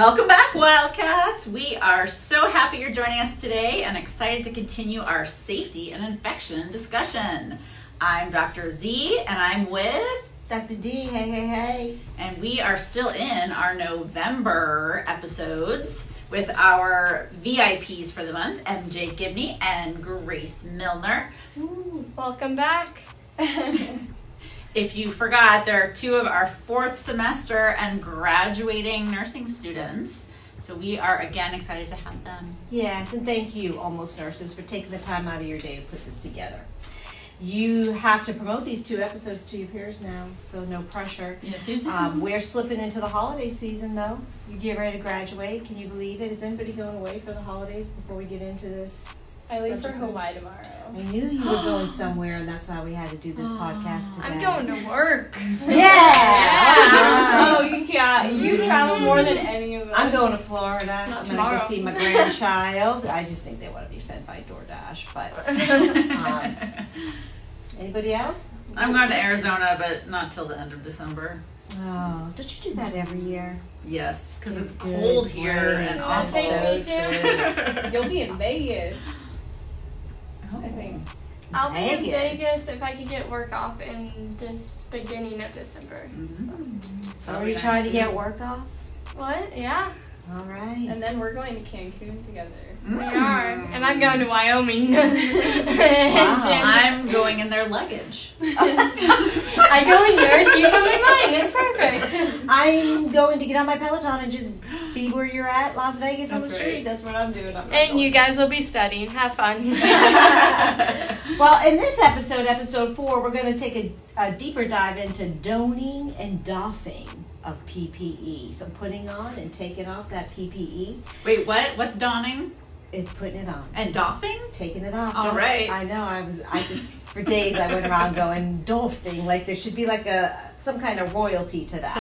Welcome back, Wildcats. We are so happy you're joining us today and excited to continue our safety and infection discussion. I'm Dr. Z and I'm with, Dr. D, hey, hey, hey. and we are still in our November episodes with our VIPs for the month, MJ Gibney and Grace Milner. Welcome back. If you forgot, there are two of our fourth semester and graduating nursing students. So we are again excited to have them. Yes, and thank you, almost nurses, for taking the time out of your day to put this together. You have to promote these two episodes to your peers now, so no pressure. Yes, you do. Um, we're slipping into the holiday season though. You get ready to graduate. Can you believe it? Is anybody going away for the holidays before we get into this? I leave for Hawaii tomorrow. I knew you were going somewhere, and that's why we had to do this podcast today. I'm going to work. Yeah. oh, you can't. You travel more than any of us. I'm going to Florida. It's I'm going to go see my grandchild. I just think they want to be fed by DoorDash. But um, anybody else? I'm going to Arizona, but not till the end of December. Oh, don't you do that every year? Yes, because it's Good cold here brain. and That's awful. me so too. You'll be in Vegas. I think. I'll be in Vegas. Vegas if I could get work off in this beginning of December. Mhm. So are you trying to get work off? What? Yeah, All right. And then we're going to Cancun together. we Mm. are. And I'm going to Wyoming. Wow. I'm going in their luggage. I go in yours, you come in mine. It's perfect. I'm going to get on my Peloton and just be where you're at, Las Vegas on the That's street. That's what I'm doing. I'm not And going. you guys will be studying. Have fun. Well, in this episode, episode four, we're going to take a, a deeper dive into donning and doffing of PPE. So putting on and taking off that PPE, Wait, what? What's donning it's putting it on. and doffing? taking it off. All Don't- right. I know. I was. I just for days I went around going doffing. Like there should be like a some kind of royalty to that.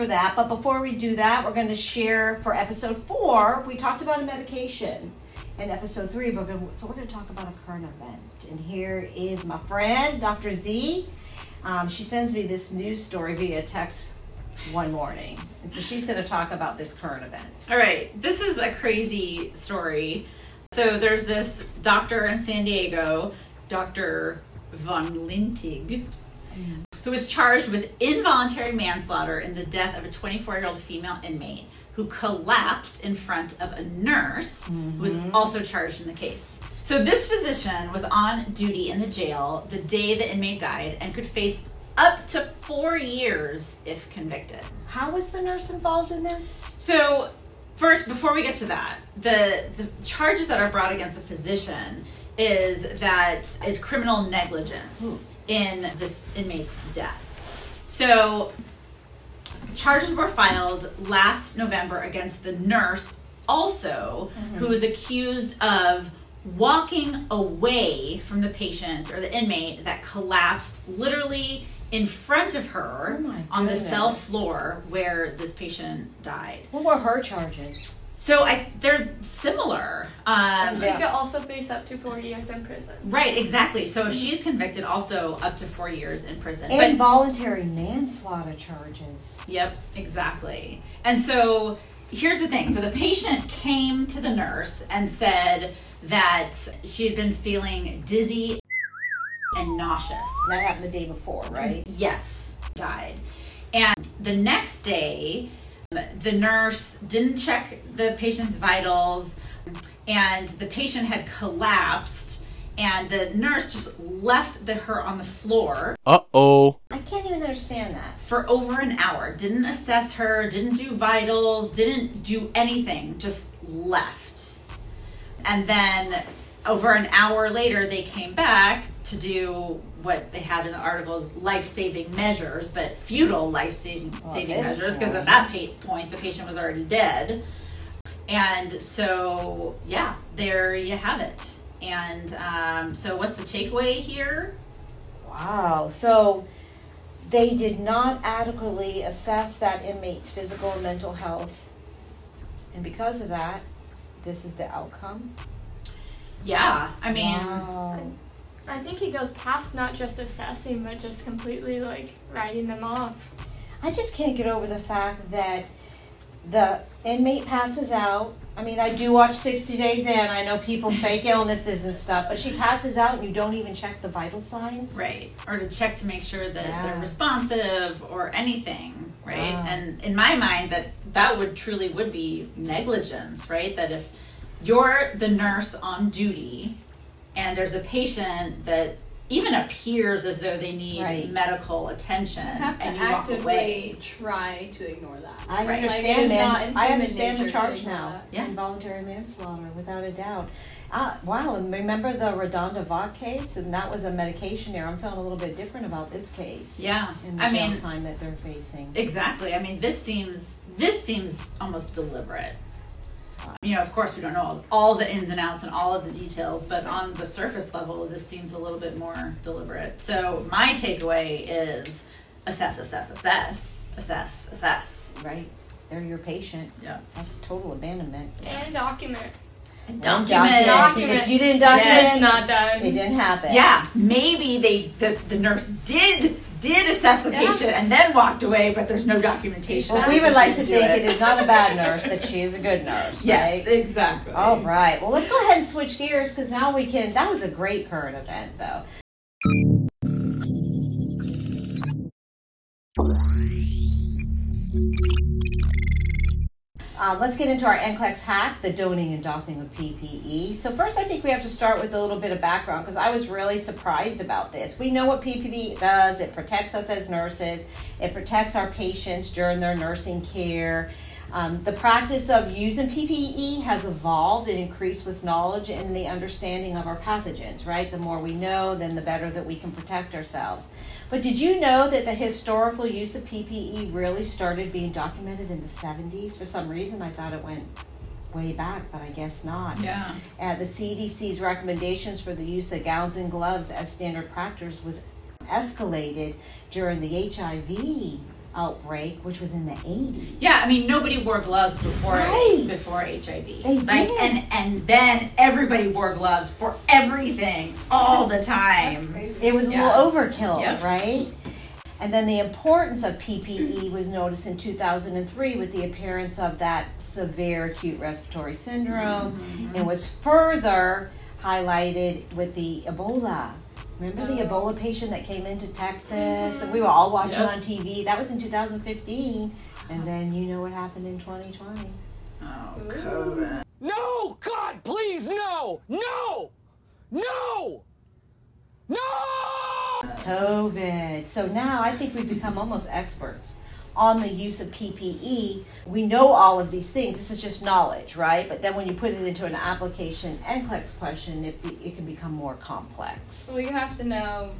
For that. But before we do that, we're going to share for episode four. We talked about a medication. In episode three, we're going. So we're going to talk about a current event. And here is my friend, Dr. Z. Um, she sends me this news story via text one morning, and so she's going to talk about this current event. All right, this is a crazy story. So there's this doctor in San Diego, Dr. Von Lintig, who was charged with involuntary manslaughter in the death of a 24 year old female inmate who collapsed in front of a nurse who was mm-hmm. also charged in the case. So this physician was on duty in the jail the day the inmate died and could face up to four years if convicted. How was the nurse involved in this? So, first, before we get to that, the the charges that are brought against the physician is that is criminal negligence in this inmate's death. So, charges were filed last November against the nurse, also, mm-hmm. who was accused of walking away from the patient or the inmate that collapsed literally in front of her Oh on the cell floor where this patient died. What were her charges? So I they're similar. Um, She could also face up to four years in prison. Right, exactly. So if she's convicted, also up to four years in prison. But voluntary manslaughter charges. Yep, exactly. And so here's the thing. So the patient came to the nurse and said that she had been feeling dizzy and nauseous. That happened the day before, right? Yes, died. And the next day, the nurse didn't check the patient's vitals, and the patient had collapsed, and the nurse just left the, her on the floor Uh oh. I can't even understand that. for over an hour. Didn't assess her, didn't do vitals, didn't do anything, just left. And then over an hour later, they came back to do what they have in the articles life saving measures, but futile life saving Well, measures because at that pa- point the patient was already dead. And so, yeah, there you have it. And um, so, what's the takeaway here? Wow. So they did not adequately assess that inmate's physical and mental health. And because of that, this is the outcome. Yeah, I mean, wow. I think he goes past not just assessing, but just completely like writing them off. I just can't get over the fact that the inmate passes out. I mean, I do watch 60 Days In. I know people fake illnesses and stuff, but she passes out and you don't even check the vital signs. Right. Or to check to make sure that Yeah. they're responsive or anything, right? Wow. And in my mind that that would truly would be negligence, right? That if you're the nurse on duty and there's a patient that even appears as though they need Right. medical attention You have to and you walk actively away. try to ignore that. I Right. understand, Like, man. I understand the charge now. Yeah. Involuntary manslaughter, without a doubt. Uh, wow, and remember the Redonda Vaught case? And that was a medication error. I'm feeling a little bit different about this case. Yeah. And the I jail mean- time that they're facing. Exactly. I mean, this seems this seems almost deliberate. You know, of course, we don't know all, all the ins and outs and all of the details, but on the surface level, this seems a little bit more deliberate. So my takeaway is assess, assess, assess, assess, assess. Right. They're your patient. Yeah. That's total abandonment. And document. And Document. Document. If you didn't document, It's not done. it didn't happen. Yeah, maybe they the, the nurse did did assess the Yeah. patient and then walked away, but there's no documentation. Well, we would like to did think it is not a bad nurse, that she is a good nurse, Yes, right? exactly. All right. Well, let's go ahead and switch gears because now we can. That was a great current event, though. Um, let's get into our NCLEX hack, the donning and doffing of PPE. So first, I think we have to start with a little bit of background because I was really surprised about this. We know what PPE does. It protects us as nurses. It protects our patients during their nursing care. Um, the practice of using PPE has evolved and increased with knowledge and the understanding of our pathogens, right? The more we know, then the better that we can protect ourselves. But did you know that the historical use of PPE really started being documented in the 70s? For some reason, I thought it went way back, but I guess not. Yeah. Uh, the CDC's recommendations for the use of gowns and gloves as standard practice was escalated during the HIV outbreak, which was in the 80s. Yeah, I mean nobody wore gloves before Right. before HIV. They like, did. and and then everybody wore gloves for everything all the That's time. crazy. It was a little overkill, Yep. right? And then the importance of PPE was noticed in 2003 with the appearance of that severe acute respiratory syndrome mm-hmm. and was further highlighted with the Ebola. Remember the. Ebola patient that came into Texas and we were all watching Yep. on TV? That was in 2015. And then you know what happened in 2020. Oh, COVID. No! God, please, no! No! No! No! COVID. So now I think we've become almost experts on the use of PPE. We know all of these things. This is just knowledge, right? But then when you put it into an application NCLEX question, it, be, it can become more complex. Well, you have to know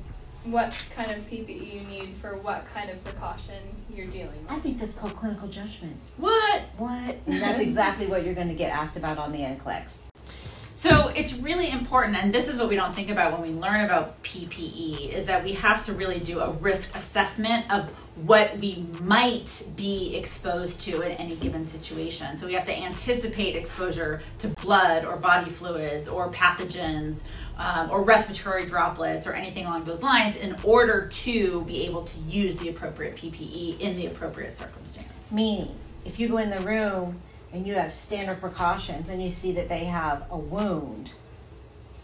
what kind of PPE you need for what kind of precaution you're dealing with. I think that's called clinical judgment. What? What? And that's exactly what you're going to get asked about on the NCLEX. So it's really important, and this is what we don't think about when we learn about PPE, is that we have to really do a risk assessment of what we might be exposed to in any given situation. So we have to anticipate exposure to blood or body fluids or pathogens um, or respiratory droplets or anything along those lines in order to be able to use the appropriate PPE in the appropriate circumstance. Meaning, if you go in the room and you have standard precautions and you see that they have a wound,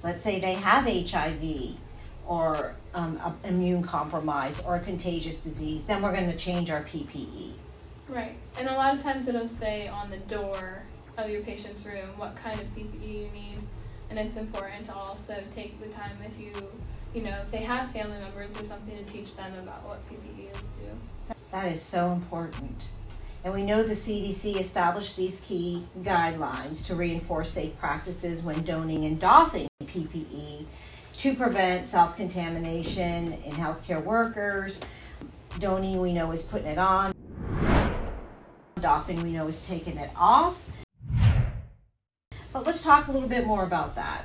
let's say they have HIV or um, a immune compromise or a contagious disease, then we're going to change our. PPE. Right. And a lot of times it'll say on the door of your patient's room what kind of PPE you need. And it's important to also take the time if you, you know, if they have family members or something to teach them about what PPE is too. That is so important. And we know the CDC established these key guidelines to reinforce safe practices when donning and doffing PPE to prevent self contamination in healthcare workers. Donning, we know, is putting it on. Doffing, we know, is taking it off. But let's talk a little bit more about that.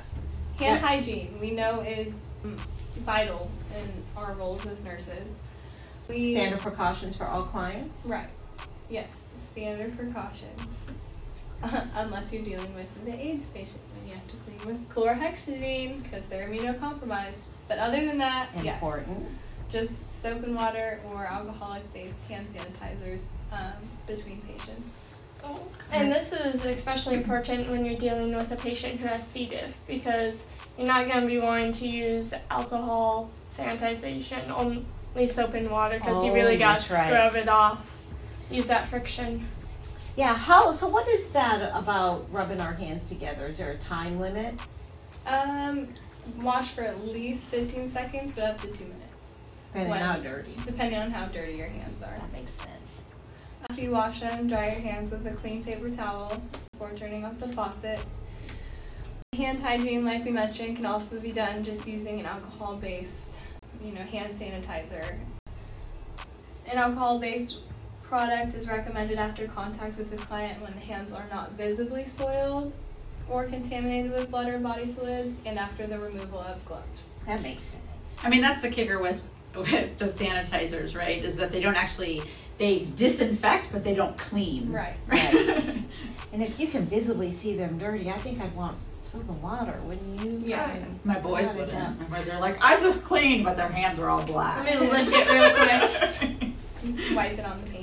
Hand Yeah. hygiene, we know, is vital in our roles as nurses. We Standard precautions for all clients. Right. Yes, standard precautions. unless you're dealing with the AIDS patient, then you have to clean with chlorhexidine because they're immunocompromised. But other than that, Important. yes, just soap and water or alcoholic-based hand sanitizers um, between patients. And this is especially important when you're dealing with a patient who has C. diff because you're not going to be wanting to use alcohol sanitization, only soap and water because you Oh, really got that's to right. scrub it off. Use that friction. Yeah, how, so what is that about rubbing our hands together? Is there a time limit? Um, wash for at least 15 seconds, but up to two minutes, Depending When- on how dirty. depending on how dirty your hands are. That makes sense. After you wash them, dry your hands with a clean paper towel before turning off the faucet. Hand hygiene, like we mentioned, can also be done just using an alcohol-based, you know, hand sanitizer. An alcohol-based product is recommended after contact with the client when the hands are not visibly soiled or contaminated with blood or body fluids, and after the removal of gloves. That makes sense. I mean, that's the kicker with with the sanitizers, right? Is that they don't actually they disinfect, but they don't clean. Right. Right. And if you can visibly see them dirty, I think I'd want soap and water, wouldn't you? Yeah. Right. My boys Without a wouldn't. doubt. My boys are like, I just cleaned, but their hands are all black. Let me lick it real quick. Wipe it on the pants.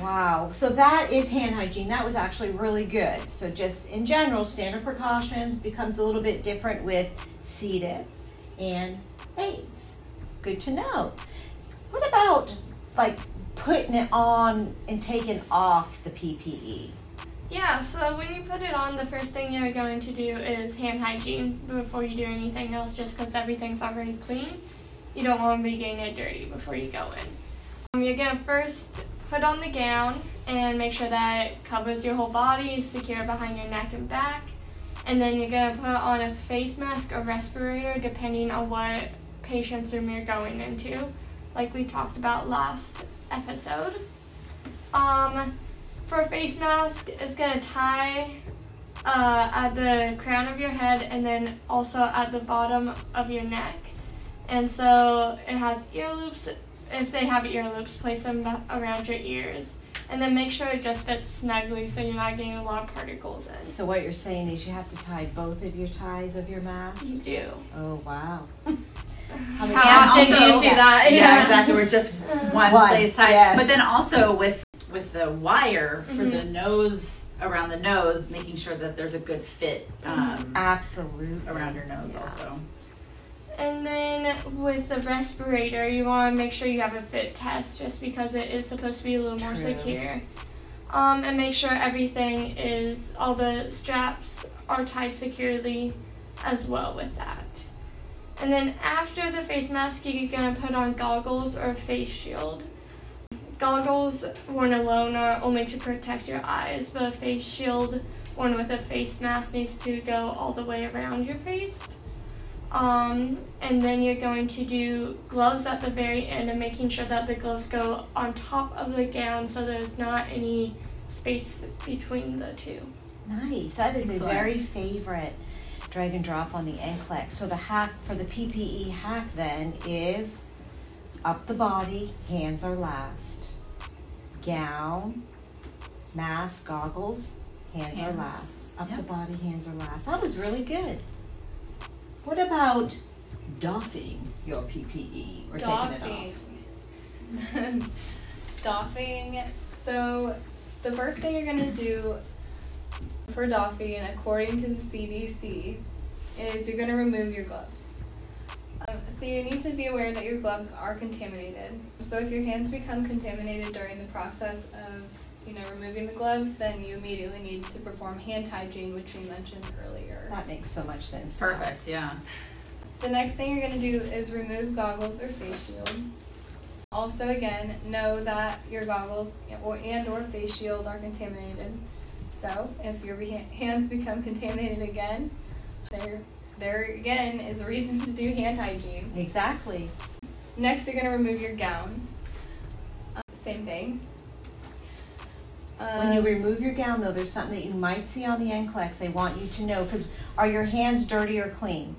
Wow. So that is hand hygiene. That was actually really good. So just in general, standard precautions becomes a little bit different with C. diff and AIDS. Good to know. What about like putting it on and taking off the? PPE? Yeah, so when you put it on, the first thing you're going to do is hand hygiene before you do anything else, just because everything's already clean. You don't want to be getting it dirty before you go in. Um, you're going to first put on the gown and make sure that it covers your whole body, is secure behind your neck and back. And then you're to put on a face mask or respirator depending on what patient's room you're going into, like we talked about last episode. Um, for a face mask, it's gonna tie uh, at the crown of your head and then also at the bottom of your neck. And so it has ear loops. If they have ear loops, place them around your ears. And then make sure it just fits snugly so you're not getting a lot of particles in. So what you're saying is you have to tie both of your ties of your mask? You do. Oh wow. How many How often do you also- see that? yeah, exactly. We're just one, One, place high. yes. But then also with with the wire for Mhm. the nose around the nose, making sure that there's a good fit um, Absolutely. around your nose Yeah. also. And then with the respirator, you want to make sure you have a fit test just because it is supposed to be a little more secure. Um, and make sure everything is, all the straps are tied securely as well with that. And then after the face mask, you're going to put on goggles or a face shield. Goggles worn alone are only to protect your eyes, but a face shield worn with a face mask needs to go all the way around your face. Um, and then you're going to do gloves at the very end and making sure that the gloves go on top of the gown so there's not any space between the two. Nice. That is a very favorite drag and drop on the NCLEX. So the hack for the PPE hack then is up the body, hands are last. Gown, mask, goggles, hands, are last. Up the body, hands are last. That was really good. What about doffing your PPE or taking it off? Doffing. doffing. So, the first thing you're going to do for doffing, according to the CDC, is you're going to remove your gloves. Um, so, you need to be aware that your gloves are contaminated. So, if your hands become contaminated during the process of you know, removing the gloves, then you immediately need to perform hand hygiene, which we mentioned earlier. That makes so much sense. Perfect. Yeah. The next thing you're going to do is remove goggles or face shield. Also, again, know that your goggles or and or face shield are contaminated. So, if your hands become contaminated again, there there again is a reason to do hand hygiene. Exactly. Next, you're going to remove your gown. Uh, same thing. When you Um, remove your gown, though, there's something that you might see on the NCLEX. They want you to know because are your hands dirty or clean?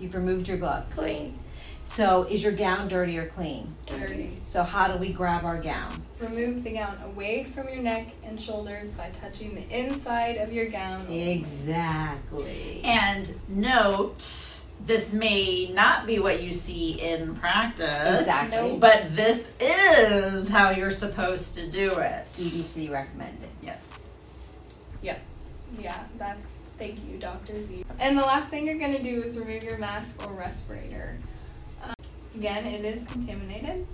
You've removed your gloves. Clean. So is your gown dirty or clean? Dirty. So how do we grab our gown? Remove the gown away from your neck and shoulders by touching the inside of your gown. Exactly. And note, this may not be what you see in practice. Exactly. But this is how you're supposed to do it. CDC recommended. Yes. Yep. Yeah, that's thank you, Dr. Z. And the last thing you're gonna do is remove your mask or respirator. Um, again, it is contaminated.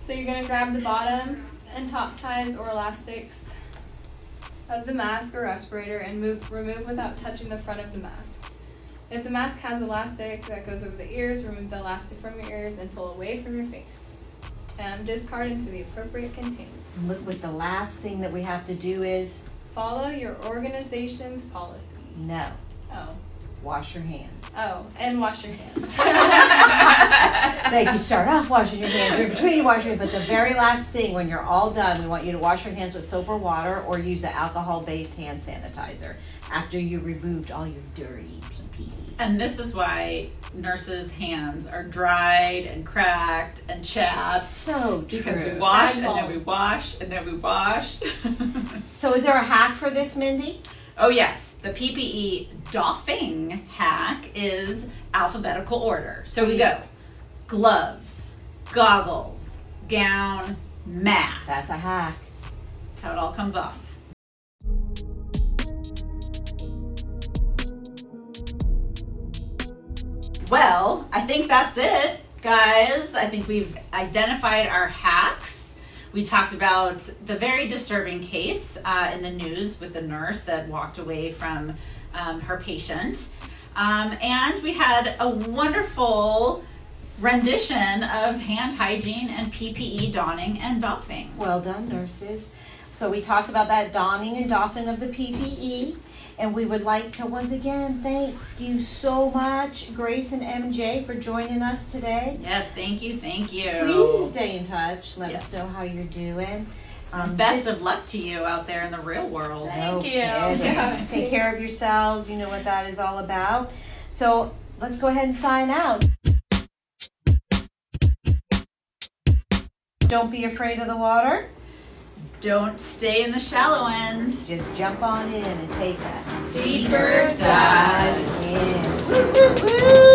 So you're gonna grab the bottom and top ties or elastics of the mask or respirator and move remove without touching the front of the mask. If the mask has elastic that goes over the ears, remove the elastic from your ears and pull away from your face. And discard into the appropriate container. Look what the last thing that we have to do is Follow your organization's policy. no. Oh. Wash your hands. Oh, and wash your hands. like you start off washing your hands, in between you wash your hands, but the very last thing when you're all done, we want you to wash your hands with soap or water or use an alcohol based hand sanitizer after you removed all your dirty. And this is why nurses' hands are dried and cracked and chapped. So true. Because we wash and then we wash and then we wash. So is there a hack for this, Mindy? oh, yes. The PPE doffing hack is alphabetical order. So we go gloves, goggles, gown, mask. That's a hack. That's how it all comes off. Well, I think that's it, guys. I think we've identified our hacks. We talked about the very disturbing case uh, in the news with the nurse that walked away from um, her patient. Um, and we had a wonderful rendition of hand hygiene and PPE donning and doffing. Well done, nurses. So we talked about that donning and doffing of the PPE. And we would like to once again thank you so much, Grace and MJ, for joining us today. Yes, thank you, thank you. Please stay in touch. Let Yes. us know how you're doing. Um, Best of luck to you out there in the real world. No Thank you. Yeah. Take care of yourselves. You know what that is all about. So let's go ahead and sign out. Don't be afraid of the water. Don't stay in the shallow end. Just jump on in and take a Deeper dive. in. Woo, woo, woo.